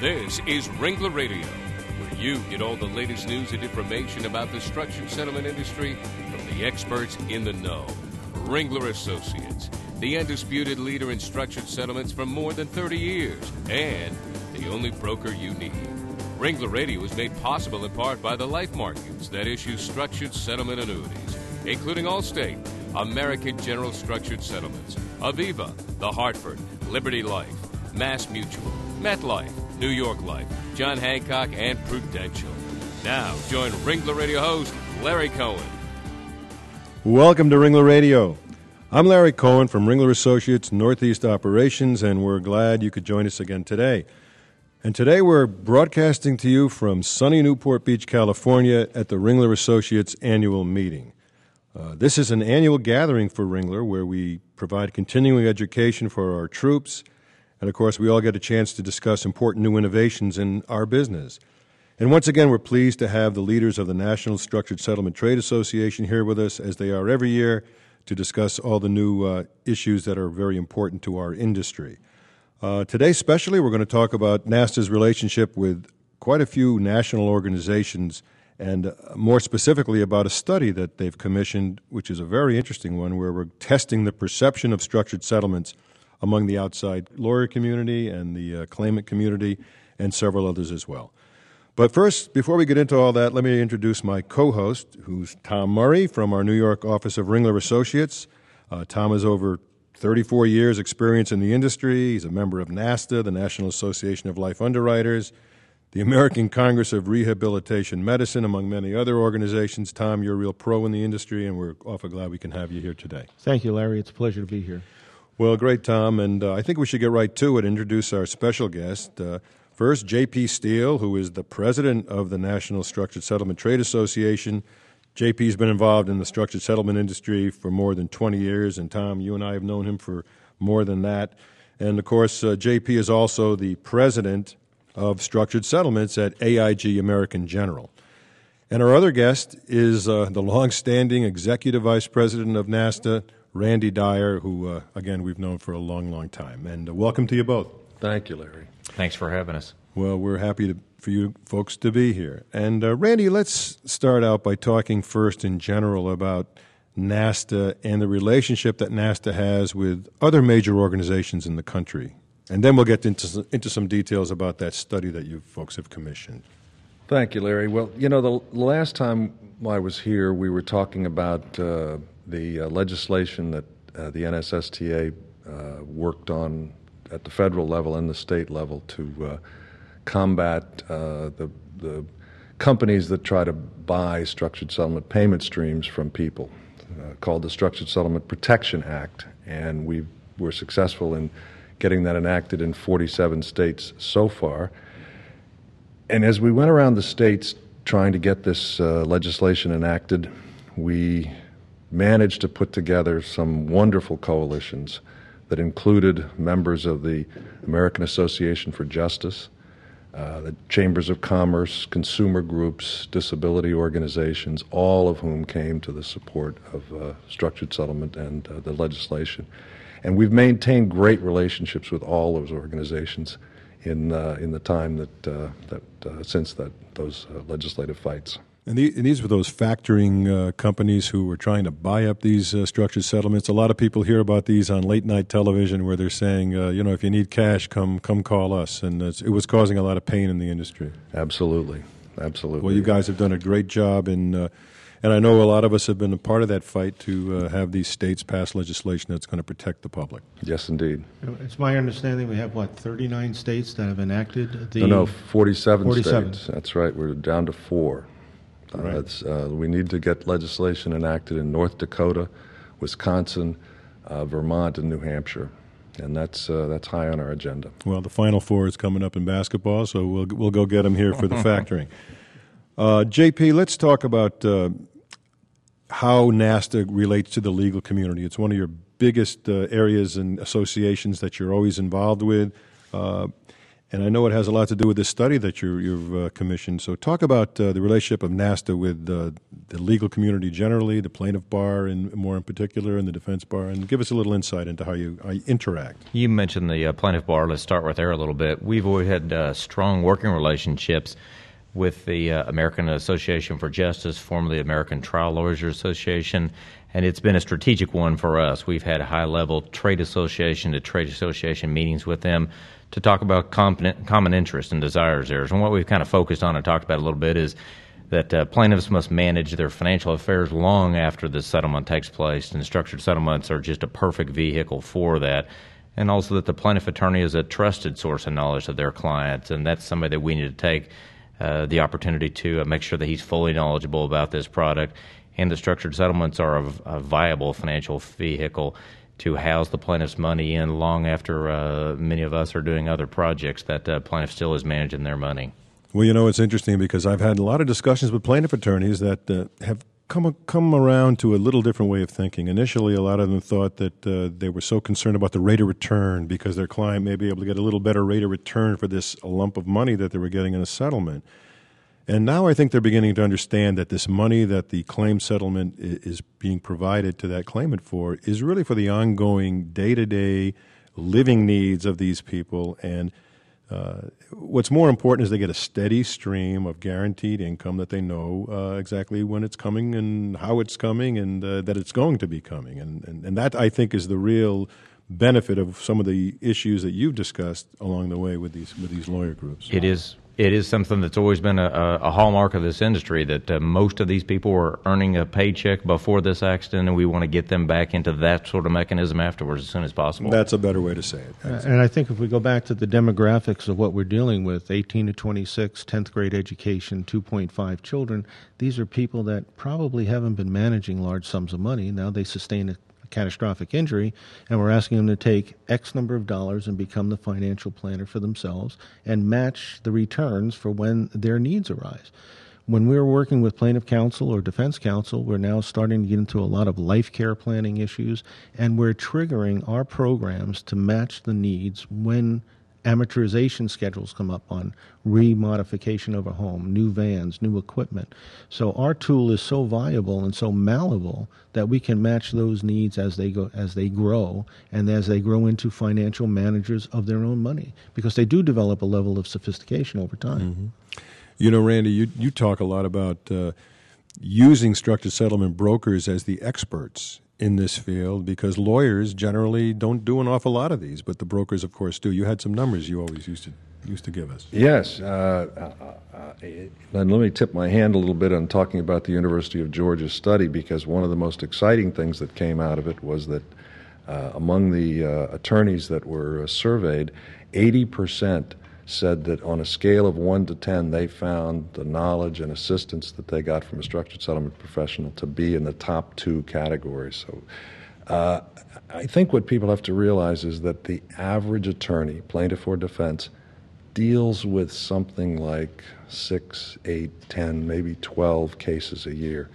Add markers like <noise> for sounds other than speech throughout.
This is Ringler Radio, where you get all the latest news and information about the structured settlement industry from the experts in the know. Ringler Associates, the undisputed leader in structured settlements for more than 30 years, and the only broker you need. Ringler Radio is made possible in part by the life markets that issue structured settlement annuities, including Allstate, American General Structured Settlements, Aviva, The Hartford, Liberty Life, Mass Mutual, MetLife, New York Life, John Hancock, and Prudential. Now, join Ringler Radio host Larry Cohen. Welcome to Ringler Radio. I'm Larry Cohen from Ringler Associates Northeast Operations, and we're glad you could join us again today. And today we're broadcasting to you from sunny Newport Beach, California, at the Ringler Associates annual meeting. Uh, this is an annual gathering for Ringler where we provide continuing education for our troops, and of course, we all get a chance to discuss important new innovations in our business. And once again, we're pleased to have the leaders of the National Structured Settlement Trade Association here with us, as they are every year, to discuss all the new uh, issues that are very important to our industry. Uh, today, especially, we're going to talk about NASTA's relationship with quite a few national organizations and uh, more specifically about a study that they've commissioned, which is a very interesting one, where we're testing the perception of structured settlements among the outside lawyer community and the uh, claimant community and several others as well. But first, before we get into all that, let me introduce my co host, who's Tom Murray from our New York office of Ringler Associates. Uh, Tom has over 34 years' experience in the industry. He's a member of NASTA, the National Association of Life Underwriters the American Congress of Rehabilitation Medicine, among many other organizations. Tom, you're a real pro in the industry, and we're awful glad we can have you here today. Thank you, Larry. It's a pleasure to be here. Well, great, Tom. And uh, I think we should get right to it, introduce our special guest. Uh, first, J.P. Steele, who is the president of the National Structured Settlement Trade Association. JP's been involved in the structured settlement industry for more than 20 years, and Tom, you and I have known him for more than that. And of course, uh, JP is also the president of structured settlements at AIG American General. And our other guest is uh, the longstanding executive vice president of NASTA, Randy Dyer, who, uh, again, we've known for a long, long time. And uh, welcome to you both. Thank you, Larry. Thanks for having us. Well, we're happy to, for you folks to be here. And uh, Randy, let's start out by talking first in general about NASTA and the relationship that NASTA has with other major organizations in the country. And then we'll get into, into some details about that study that you folks have commissioned. Thank you, Larry. Well, you know, the last time I was here, we were talking about uh, the uh, legislation that uh, the NSSTA uh, worked on at the federal level and the state level to uh, combat uh, the, the companies that try to buy structured settlement payment streams from people, called the Structured Settlement Protection Act. And we were successful in getting that enacted in 47 states so far. And as we went around the states trying to get this legislation enacted, we managed to put together some wonderful coalitions that included members of the American Association for Justice, uh, the Chambers of Commerce, consumer groups, disability organizations, all of whom came to the support of uh, structured settlement and uh, the legislation. And we've maintained great relationships with all those organizations in, uh, in the time that, uh, that uh, since that, those legislative fights. And, the, and, these were those factoring uh, companies who were trying to buy up these uh, structured settlements. A lot of people hear about these on late night television, where they're saying, you know, if you need cash, come come call us, and it was causing a lot of pain in the industry. Absolutely, absolutely. Well, you guys have done a great job in and I know a lot of us have been a part of that fight to uh, have these states pass legislation that's going to protect the public. Yes, indeed. It's my understanding we have, what, 39 states that have enacted the. No, no, 47, 47. states. That's right. We're down to four. Uh, right. Uh, we need to get legislation enacted in North Dakota, Wisconsin, uh, Vermont, and New Hampshire and that's uh, that's high on our agenda. Well, the Final Four is coming up in basketball, so we'll we'll go get them here for the <laughs> factoring. Uh, JP, let's talk about uh, how NASTA relates to the legal community. It's one of your biggest uh, areas and associations that you're always involved with. And I know it has a lot to do with this study that you, you've uh, commissioned. So, talk about uh, the relationship of NASTA with uh, the legal community generally, the plaintiff bar, and more in particular, and the defense bar, and give us a little insight into how you, how you interact. You mentioned the uh, plaintiff bar. Let's start with there a little bit. We've always had uh, strong working relationships with the uh, American Association for Justice, formerly American Trial Lawyers Association, and it's been a strategic one for us. We've had high level trade association to trade association meetings with them to talk about common, common interests and desires there. And what we've kind of focused on and talked about a little bit is that uh, plaintiffs must manage their financial affairs long after the settlement takes place, and structured settlements are just a perfect vehicle for that. And also that the plaintiff attorney is a trusted source of knowledge of their clients, and that's somebody that we need to take uh, the opportunity to uh, make sure that he's fully knowledgeable about this product. And the structured settlements are a, a viable financial vehicle to house the plaintiff's money in long after uh, many of us are doing other projects that uh, plaintiff still is managing their money. Well, you know, it's interesting because I've had a lot of discussions with plaintiff attorneys that uh, have come come around to a little different way of thinking. Initially, a lot of them thought that uh, they were so concerned about the rate of return because their client may be able to get a little better rate of return for this lump of money that they were getting in a settlement. And now I think they're beginning to understand that this money that the claim settlement is being provided to that claimant for is really for the ongoing day to day living needs of these people. And uh, what's more important is they get a steady stream of guaranteed income that they know uh, exactly when it's coming and how it's coming and uh, that it's going to be coming. And, and, and that, I think, is the real benefit of some of the issues that you've discussed along the way with these, with these lawyer groups. It is it is something that's always been a, a hallmark of this industry that uh, most of these people were earning a paycheck before this accident, and we want to get them back into that sort of mechanism afterwards as soon as possible. That's a better way to say it. and I think if we go back to the demographics of what we're dealing with 18 to 26, 10th grade education, 2.5 children these are people that probably haven't been managing large sums of money. Now they sustain a catastrophic injury, and we're asking them to take X number of dollars and become the financial planner for themselves and match the returns for when their needs arise. When we're working with plaintiff counsel or defense counsel, we're now starting to get into a lot of life care planning issues, and we're triggering our programs to match the needs when amortization schedules come up on remodification of a home, new vans, new equipment. So our tool is so viable and so malleable that we can match those needs as they go as they grow and as they grow into financial managers of their own money because they do develop a level of sophistication over time. Mm-hmm. You know, Randy, you you talk a lot about uh, using structured settlement brokers as the experts in this field because lawyers generally don't do an awful lot of these, but the brokers, of course, do. You had some numbers you always used to used to give us. Yes, uh, uh, uh, and let me tip my hand a little bit on talking about the University of Georgia study because one of the most exciting things that came out of it was that uh, among the uh, attorneys that were surveyed, eighty percent said that on a scale of 1 to 10, they found the knowledge and assistance that they got from a structured settlement professional to be in the top two categories. So uh, I think what people have to realize is that the average attorney, plaintiff or defense, deals with something like six, eight, ten, maybe 12 cases a year.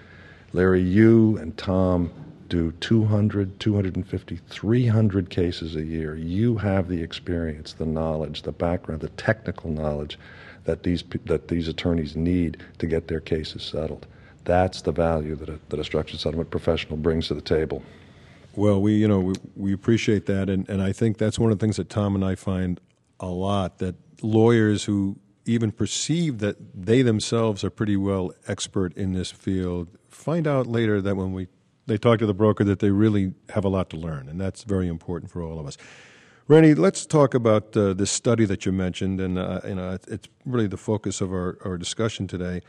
Larry, you and Tom do 200, 250, 300 cases a year. You have the experience, the knowledge, the background, the technical knowledge that these, that these attorneys need to get their cases settled. That's the value that a, that a structured settlement professional brings to the table. Well, we you know we, we appreciate that, and, and I think that's one of the things that Tom and I find a lot that lawyers who even perceive that they themselves are pretty well expert in this field find out later that when we they talk to the broker that they really have a lot to learn, and that's very important for all of us. Randy, let's talk about uh, this study that you mentioned, and uh, you know it's really the focus of our, our discussion today.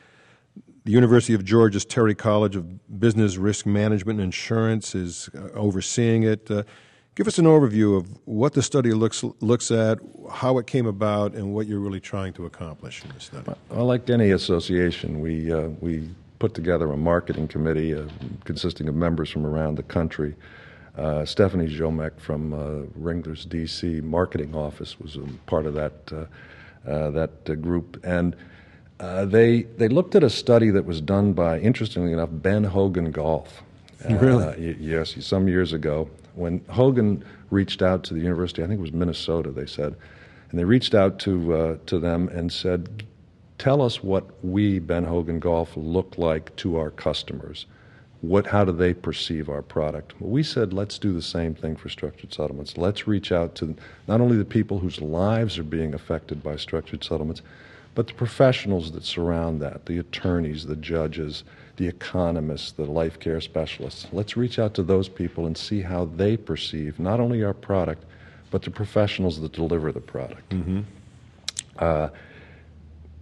The University of Georgia's Terry College of Business Risk Management and Insurance is uh, overseeing it. Uh, give us an overview of what the study looks looks at, how it came about, and what you're really trying to accomplish in the study. Well, like any association, we uh, we put together a marketing committee uh, consisting of members from around the country. Uh, Stephanie Jomek from uh, Ringler's DC marketing office was part of that uh, uh, that uh, group, and they they looked at a study that was done by, interestingly enough, Ben Hogan Golf. <laughs> really? yes, some years ago, when Hogan reached out to the university, I think it was Minnesota. They said And they reached out to, uh, to them and said, Tell us what we, Ben Hogan Golf, look like to our customers. What, how do they perceive our product? Well, we said, let's do the same thing for structured settlements. Let's reach out to not only the people whose lives are being affected by structured settlements, but the professionals that surround that the attorneys, the judges, the economists, the life care specialists. Let's reach out to those people and see how they perceive not only our product, but the professionals that deliver the product. Mm-hmm. Uh,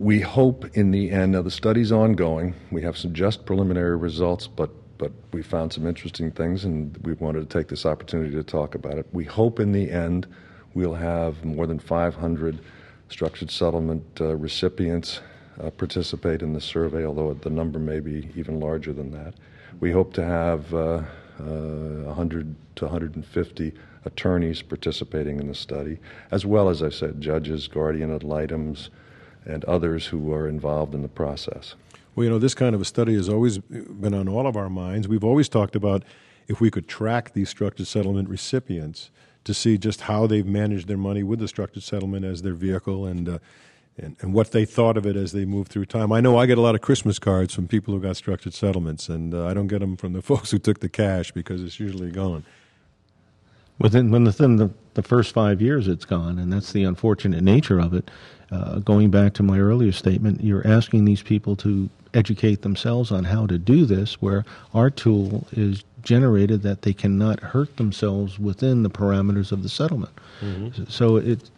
we hope in the end, now the study's ongoing, we have some just preliminary results, but but we found some interesting things and we wanted to take this opportunity to talk about it. We hope in the end we'll have more than 500 structured settlement uh, recipients uh, participate in the survey, although the number may be even larger than that. We hope to have uh, 100 uh, to 150 attorneys participating in the study, as well as I said, judges, guardian ad litems, and others who are involved in the process. Well, you know, this kind of a study has always been on all of our minds. We've always talked about if we could track these structured settlement recipients to see just how they've managed their money with the structured settlement as their vehicle and, uh, and, and what they thought of it as they move through time. I know I get a lot of Christmas cards from people who got structured settlements, and uh, I don't get them from the <laughs> folks who took the cash because it's usually gone. Within, within the, the first five years, it's gone, and that's the unfortunate nature of it. Uh, going back to my earlier statement, you're asking these people to educate themselves on how to do this, where our tool is generated that they cannot hurt themselves within the parameters of the settlement. Mm-hmm. So it,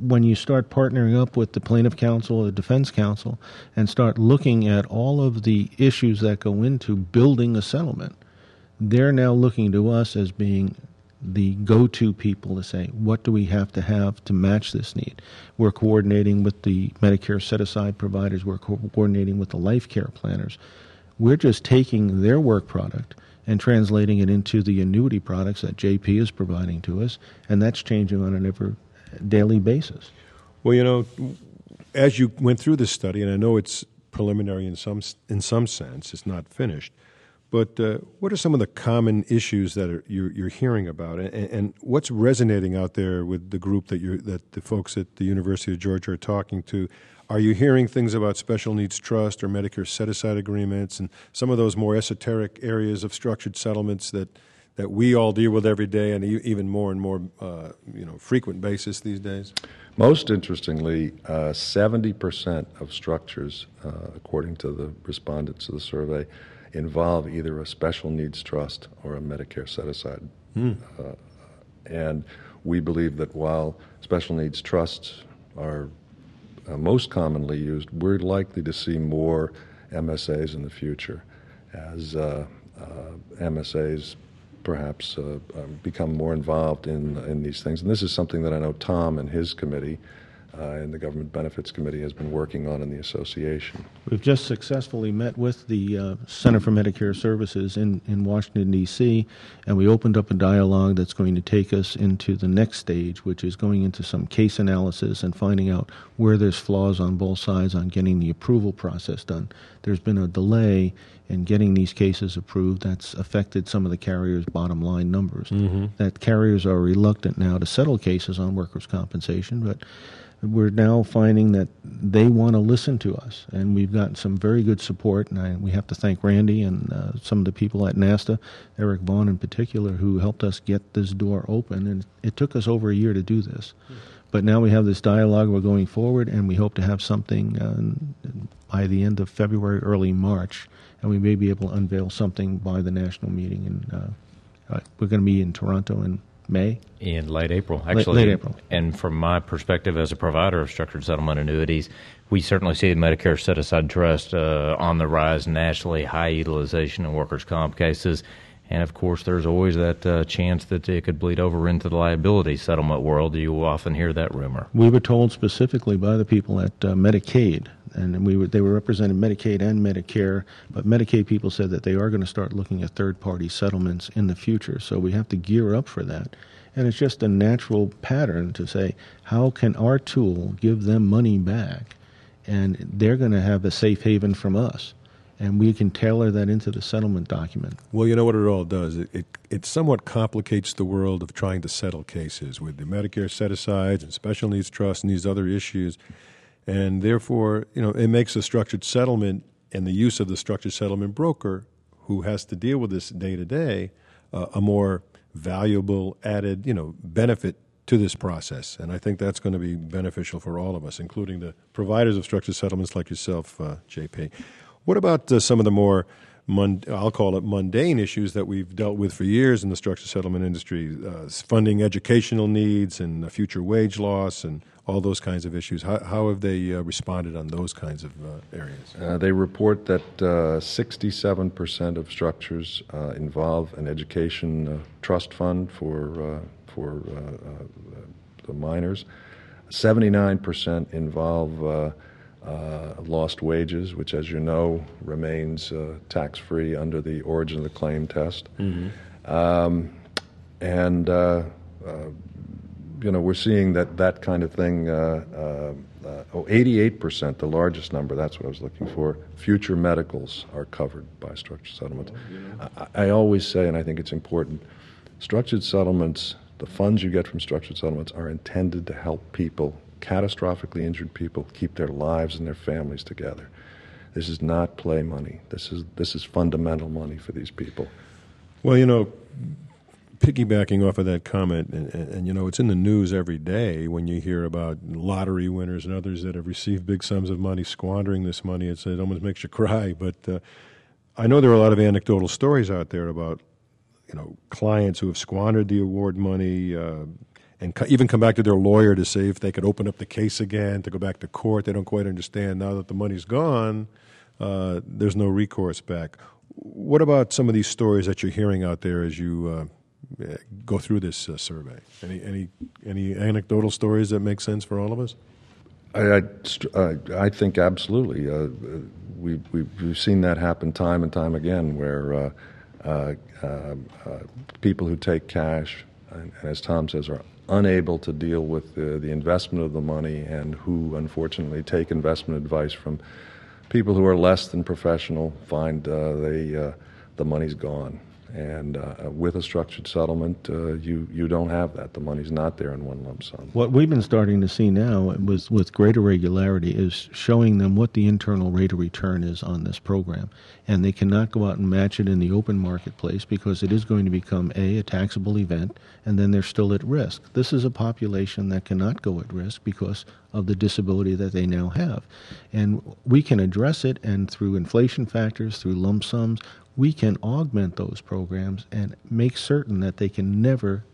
when you start partnering up with the plaintiff counsel or the defense counsel and start looking at all of the issues that go into building a settlement, they're now looking to us as being the go-to people to say what do we have to have to match this need. We're coordinating with the Medicare set-aside providers. We're co- coordinating with the life care planners. We're just taking their work product and translating it into the annuity products that JP is providing to us, and that's changing on an ever daily basis. Well, you know, as you went through this study, and I know it's preliminary in some in some sense, it's not finished. But uh, what are some of the common issues that are, you're, you're, hearing about, and, and, what's resonating out there with the group that you that the folks at the University of Georgia are talking to? Are you hearing things about special needs trust or Medicare set aside agreements and some of those more esoteric areas of structured settlements that, that we all deal with every day and even more and more uh, you know frequent basis these days? Most interestingly, uh, 70% of structures, uh, according to the respondents of the survey, involve either a special needs trust or a Medicare set aside. Mm. Uh, and we believe that while special needs trusts are uh, most commonly used, we're likely to see more MSAs in the future as uh, uh MSAs perhaps uh, um, become more involved in, in these things. And this is something that I know Tom and his committee and the Government Benefits Committee has been working on in the association. We've just successfully met with the uh, Center for Medicare Services in, in Washington, D.C., and we opened up a dialogue that's going to take us into the next stage, which is going into some case analysis and finding out where there's flaws on both sides on getting the approval process done. There's been a delay in getting these cases approved that's affected some of the carriers' bottom line numbers. Mm-hmm. That carriers are reluctant now to settle cases on workers' compensation, but we're now finding that they want to listen to us, and we've gotten some very good support. And I, we have to thank Randy and uh, some of the people at NASTA, Eric Vaughn in particular, who helped us get this door open. And it took us over a year to do this, but now we have this dialogue. We're going forward, and we hope to have something uh, by the end of February, early March, and we may be able to unveil something by the national meeting. And uh, uh we're going to be in Toronto in May? In late April, actually. Late, late, April. And from my perspective as a provider of structured settlement annuities, we certainly see the Medicare set aside trust uh, on the rise nationally, high utilization in workers' comp cases. And of course, there's always that uh, chance that it could bleed over into the liability settlement world. You often hear that rumor. We were told specifically by the people at uh, Medicaid, and we were, they were representing Medicaid and Medicare, but Medicaid people said that they are going to start looking at third party settlements in the future. So we have to gear up for that. And it's just a natural pattern to say, how can our tool give them money back? And they're going to have a safe haven from us and we can tailor that into the settlement document. Well, you know what it all does? It, it, it somewhat complicates the world of trying to settle cases with the Medicare set asides and special needs trust and these other issues. And therefore, you know, it makes a structured settlement and the use of the structured settlement broker who has to deal with this day to day a more valuable added, you know, benefit to this process. And I think that's going to be beneficial for all of us, including the providers of structured settlements like yourself, uh, JP. What about uh, some of the more, mund- I'll call it mundane issues that we've dealt with for years in the structured settlement industry, uh, funding educational needs and future wage loss and all those kinds of issues? How, how have they uh, responded on those kinds of uh, areas? Uh, they report that 67% of structures involve an education trust fund for, for the minors. 79% involve uh, lost wages, which, as you know, remains uh, tax free under the origin of the claim test. Mm-hmm. Um, and, uh, uh you know, we're seeing that that kind of thing. Uh, oh, 88%, the largest number, that's what I was looking for. Future medicals are covered by structured settlements. I, I always say, and I think it's important, structured settlements, the funds you get from structured settlements are intended to help people catastrophically injured people keep their lives and their families together. This is not play money. This is this is fundamental money for these people. Well, you know, piggybacking off of that comment, and, and, and, you know, it's in the news every day when you hear about lottery winners and others that have received big sums of money squandering this money. It's, it almost makes you cry. But uh, I know there are a lot of anecdotal stories out there about you know clients who have squandered the award money, uh, and co- even come back to their lawyer to say if they could open up the case again to go back to court. They don't quite understand now that the money's gone. Uh, there's no recourse back. What about some of these stories that you're hearing out there as you uh, go through this uh, survey? Any any any anecdotal stories that make sense for all of us? I I, I think absolutely. Uh, we we've, we've seen that happen time and time again, where uh, uh, people who take cash, and, and as Tom says, are unable to deal with the, the investment of the money and who unfortunately take investment advice from people who are less than professional find uh, they, uh, the money's gone. And uh, with a structured settlement, uh, you you don't have that. The money's not there in one lump sum. What we've been starting to see now, was with greater regularity, is showing them what the internal rate of return is on this program, and they cannot go out and match it in the open marketplace because it is going to become a a taxable event, and then they're still at risk. This is a population that cannot go at risk because of the disability that they now have, and we can address it, and through inflation factors, through lump sums, we can augment those programs and make certain that they can never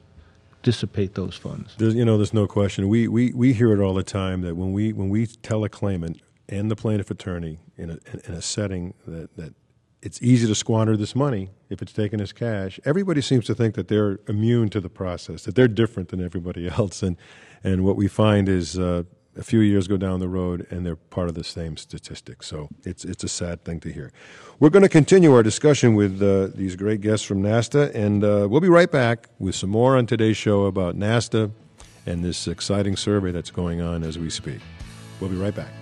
dissipate those funds. There's, you know, there's no question. We, we, we hear it all the time that when we when we tell a claimant and the plaintiff attorney in a, in a setting that, that it's easy to squander this money if it's taken as cash, everybody seems to think that they're immune to the process, that they're different than everybody <laughs> else. And, and what we find is uh, a few years go down the road and they're part of the same statistic. So it's, it's a sad thing to hear. We're going to continue our discussion with uh, these great guests from NASTA, and uh, we'll be right back with some more on today's show about NASTA and this exciting survey that's going on as we speak. We'll be right back.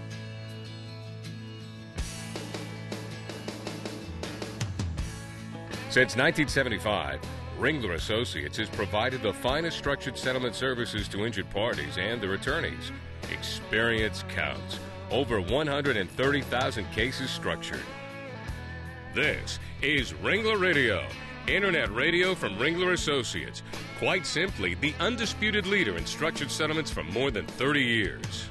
Since 1975, Ringler Associates has provided the finest structured settlement services to injured parties and their attorneys. Experience counts. Over 130,000 cases structured. This is Ringler Radio, internet radio from Ringler Associates. Quite simply, the undisputed leader in structured settlements for more than 30 years.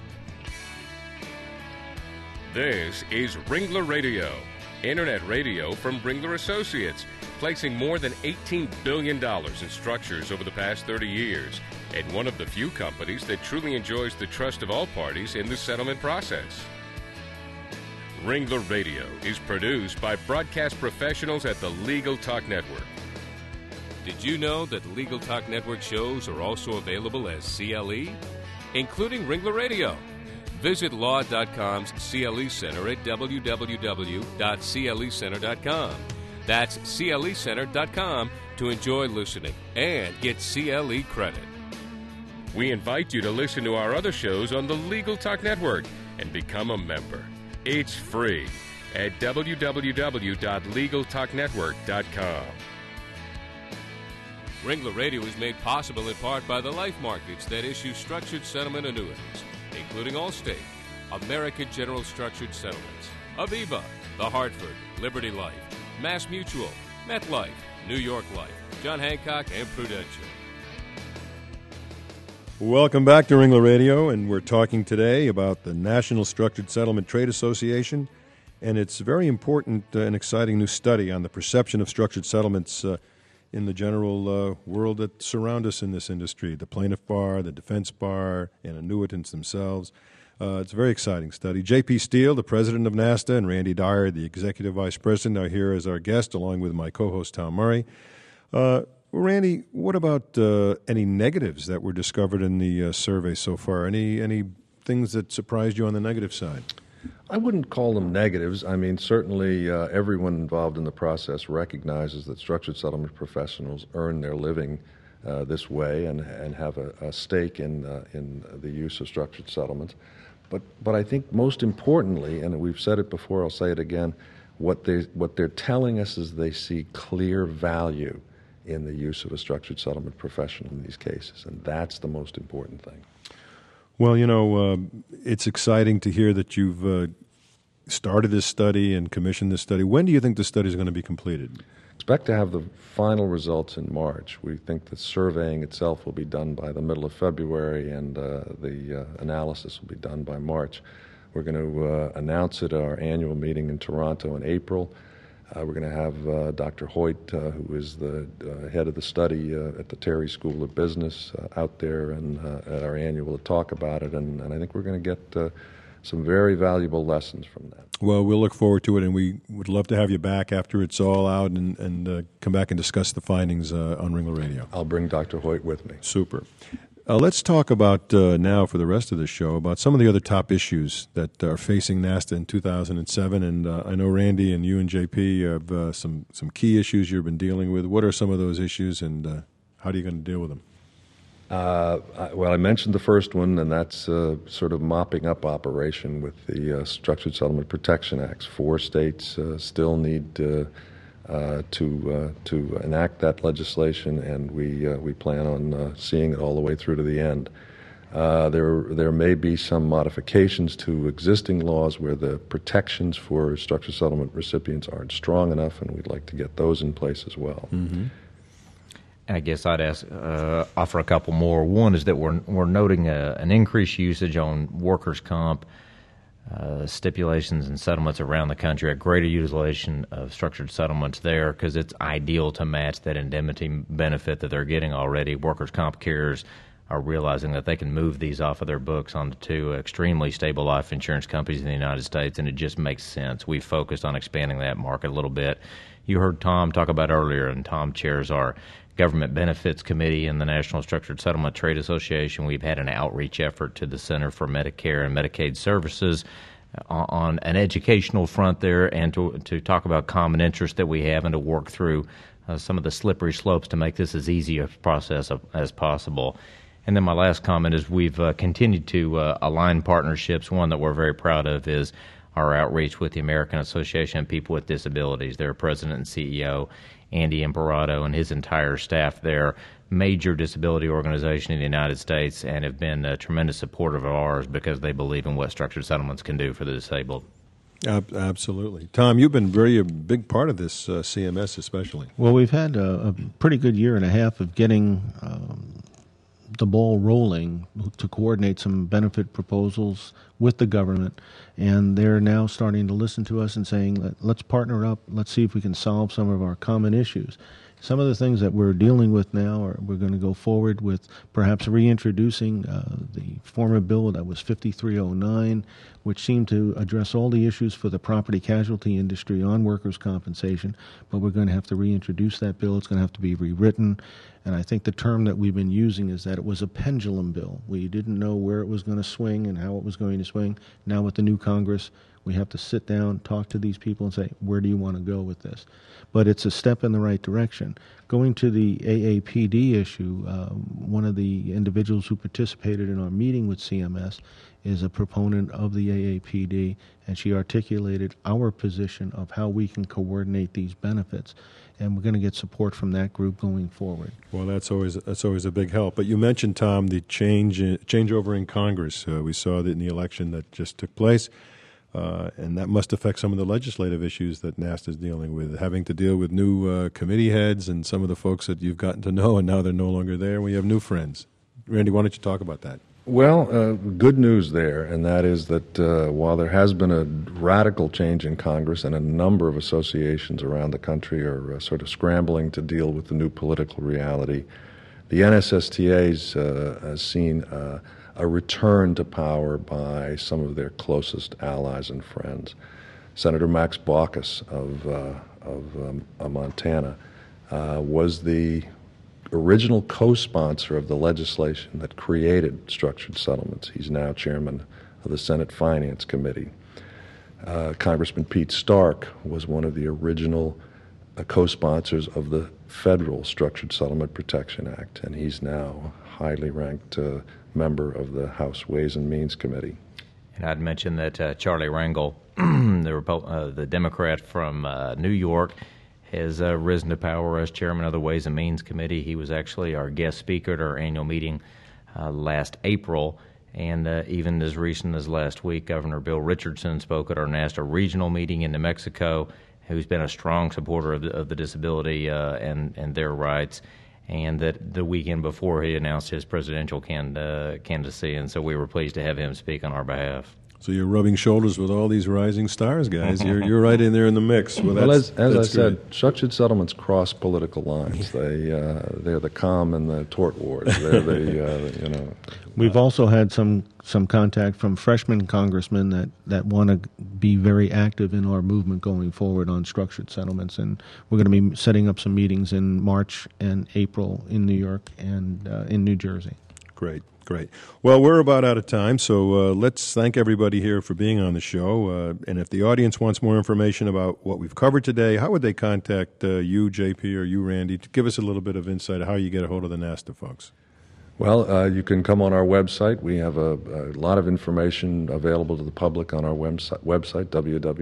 This is Ringler Radio, internet radio from Ringler Associates, placing more than $18 billion in structures over the past 30 years and one of the few companies that truly enjoys the trust of all parties in the settlement process. Ringler Radio is produced by broadcast professionals at the Legal Talk Network. Did you know that Legal Talk Network shows are also available as CLE, including Ringler Radio? Visit law.com's CLE Center at www.clecenter.com. That's clecenter.com to enjoy listening and get CLE credit. We invite you to listen to our other shows on the Legal Talk Network and become a member. It's free. at www.legaltalknetwork.com. Ringler Radio is made possible in part by the life markets that issue structured settlement annuities, including Allstate, American General Structured Settlements, Aviva, The Hartford, Liberty Life, Mass Mutual, MetLife, New York Life, John Hancock, and Prudential. Welcome back to Ringler Radio, and we're talking today about the National Structured Settlement Trade Association and its a very important uh, and exciting new study on the perception of structured settlements uh, in the general uh, world that surround us in this industry the plaintiff bar, the defense bar, and annuitants themselves. Uh, it's a very exciting study. J.P. Steele, the president of NASTA, and Randy Dyer, the executive vice president, are here as our guest, along with my co host, Tom Murray. Randy, what about uh, any negatives that were discovered in the uh, survey so far? Any any things that surprised you on the negative side? I wouldn't call them negatives. I mean, certainly uh, everyone involved in the process recognizes that structured settlement professionals earn their living uh, this way and and have a, a stake in uh, in the use of structured settlements. But but I think most importantly, and we've said it before, I'll say it again. What they what they're telling us is they see clear value in the use of a structured settlement professional in these cases, and that's the most important thing. Well, you know, uh, it's exciting to hear that you've uh, started this study and commissioned this study. When do you think the study is going to be completed? Expect to have the final results in March. We think the surveying itself will be done by the middle of February, and uh, the uh, analysis will be done by March. We're going to uh, announce it at our annual meeting in Toronto in April. Uh, we're going to have uh, Dr. Hoyt, uh, who is the uh, head of the study uh, at the Terry School of Business, uh, out there and at our annual to talk about it. And, and I think we're going to get some very valuable lessons from that. Well, we'll look forward to it, and we would love to have you back after it's all out and, and come back and discuss the findings on Ringler Radio. I'll bring Dr. Hoyt with me. Super. Uh, let's talk about uh, now for the rest of the show about some of the other top issues that are facing NASTA in 2007. And uh, I know Randy and you and JP have uh, some some key issues you've been dealing with. What are some of those issues, and uh, how are you going to deal with them? Uh, well, I mentioned the first one, and that's sort of mopping up operation with the Structured Settlement Protection Acts. Four states still need uh, to uh, to enact that legislation, and we uh, we plan on uh, seeing it all the way through to the end. Uh, there there may be some modifications to existing laws where the protections for structured settlement recipients aren't strong enough, and we'd like to get those in place as well. Mm-hmm. I guess I'd ask, offer a couple more. One is that we're we're noting a, an increased usage on workers' comp uh, stipulations and settlements around the country, a greater utilization of structured settlements there because it's ideal to match that indemnity benefit that they're getting already. Workers' comp carriers are realizing that they can move these off of their books onto two extremely stable life insurance companies in the United States, and it just makes sense. We've focused on expanding that market a little bit. You heard Tom talk about earlier, and Tom chairs our Government Benefits Committee and the National Structured Settlement Trade Association. We've had an outreach effort to the Center for Medicare and Medicaid Services uh, on an educational front there and to, to talk about common interests that we have and to work through uh, some of the slippery slopes to make this as easy a process as possible. And then my last comment is we've uh, continued to uh, align partnerships. One that we're very proud of is our outreach with the American Association of People with Disabilities. Their president and CEO Andy Imparato and his entire staff there, major disability organization in the United States, and have been a tremendous supporter of ours because they believe in what structured settlements can do for the disabled. Absolutely. Tom, you've been very a big part of this, uh, CMS especially. Well, we've had a, a, pretty good year and a half of getting um, the ball rolling to coordinate some benefit proposals with the government, and they're now starting to listen to us and saying, "Let's partner up. Let's see if we can solve some of our common issues." Some of the things that we're dealing with now are we're going to go forward with perhaps reintroducing uh, the former bill that was 5309, which seemed to address all the issues for the property casualty industry on workers' compensation. But we're going to have to reintroduce that bill. It's going to have to be rewritten. And I think the term that we've been using is that it was a pendulum bill. We didn't know where it was going to swing and how it was going to swing. Now, with the new Congress, We have to sit down, talk to these people, and say, where do you want to go with this? But it's a step in the right direction. Going to the AAPD issue, um, one of the individuals who participated in our meeting with CMS is a proponent of the AAPD, and she articulated our position of how we can coordinate these benefits. And we're going to get support from that group going forward. Well, that's always that's always a big help. But you mentioned Tom the change changeover in Congress. Uh, we saw that in the election that just took place. Uh, and that must affect some of the legislative issues that NASTA is dealing with, having to deal with new uh, committee heads and some of the folks that you've gotten to know, and now they're no longer there. We have new friends. Randy, why don't you talk about that? Well, uh, good news there, and that is that uh, while there has been a radical change in Congress and a number of associations around the country are uh, sort of scrambling to deal with the new political reality, the NSSTA uh, has seen uh, a return to power by some of their closest allies and friends. Senator Max Baucus of, uh, of um, Montana was the original co sponsor of the legislation that created structured settlements. He's now chairman of the Senate Finance Committee. Uh, Congressman Pete Stark was one of the original uh, co sponsors of the federal Structured Settlement Protection Act, and he's now a highly ranked uh, member of the House Ways and Means Committee. And I'd mention that uh, Charlie Rangel, <clears throat> the, Repo- uh, the Democrat from uh, New York, has uh, risen to power as chairman of the Ways and Means Committee. He was actually our guest speaker at our annual meeting uh, last April. And uh, even as recent as last week, Governor Bill Richardson spoke at our NASTA regional meeting in New Mexico, who's been a strong supporter of the, of the disability uh, and, and their rights. And that the weekend before he announced his presidential uh, candidacy, and so we were pleased to have him speak on our behalf. So you're rubbing shoulders with all these rising stars, guys. You're you're right in there in the mix. Well, well as, as I said, structured settlements cross political lines. they uh, they're the calm and the tort wars. They're the uh, you know. We've also had some some contact from freshman congressmen that that want to be very active in our movement going forward on structured settlements, and we're going to be setting up some meetings in March and April in New York and uh, in New Jersey. Great. Great. Well, we're about out of time, so uh, let's thank everybody here for being on the show. Uh, and if the audience wants more information about what we've covered today, how would they contact uh, you, JP, or you, Randy, to give us a little bit of insight how you get a hold of the NASTA folks? Well, uh, you can come on our website. We have a, a, lot of information available to the public on our website, website www.nssta.com.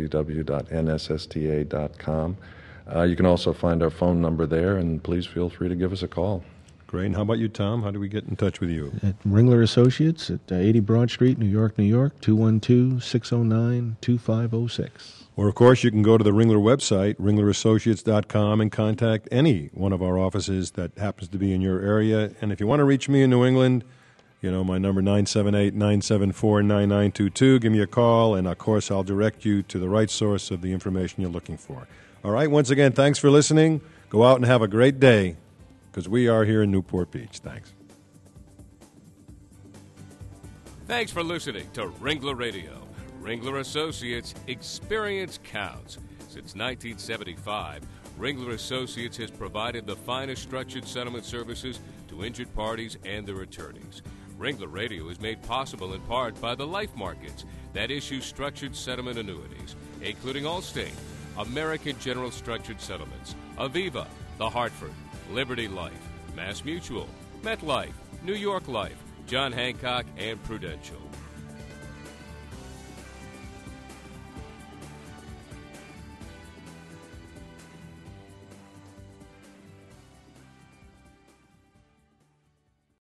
Uh, you can also find our phone number there, and please feel free to give us a call. Great. And how about you, Tom? How do we get in touch with you? At Ringler Associates at uh, 80 Broad Street, New York, New York, 212 609 2506. Or, of course, you can go to the Ringler website, ringlerassociates.com, and contact any one of our offices that happens to be in your area. And if you want to reach me in New England, you know, my number 978-974-9922. Give me a call, and of course, I'll direct you to the right source of the information you're looking for. All right, once again, thanks for listening. Go out and have a great day because we are here in Newport Beach. Thanks. Thanks for listening to Ringler Radio. Ringler Associates Experience Counts. Since 1975, Ringler Associates has provided the finest structured settlement services to injured parties and their attorneys. Ringler Radio is made possible in part by the life markets that issue structured settlement annuities, including Allstate, American General Structured Settlements, Aviva, The Hartford, Liberty Life, Mass Mutual, MetLife, New York Life, John Hancock, and Prudential.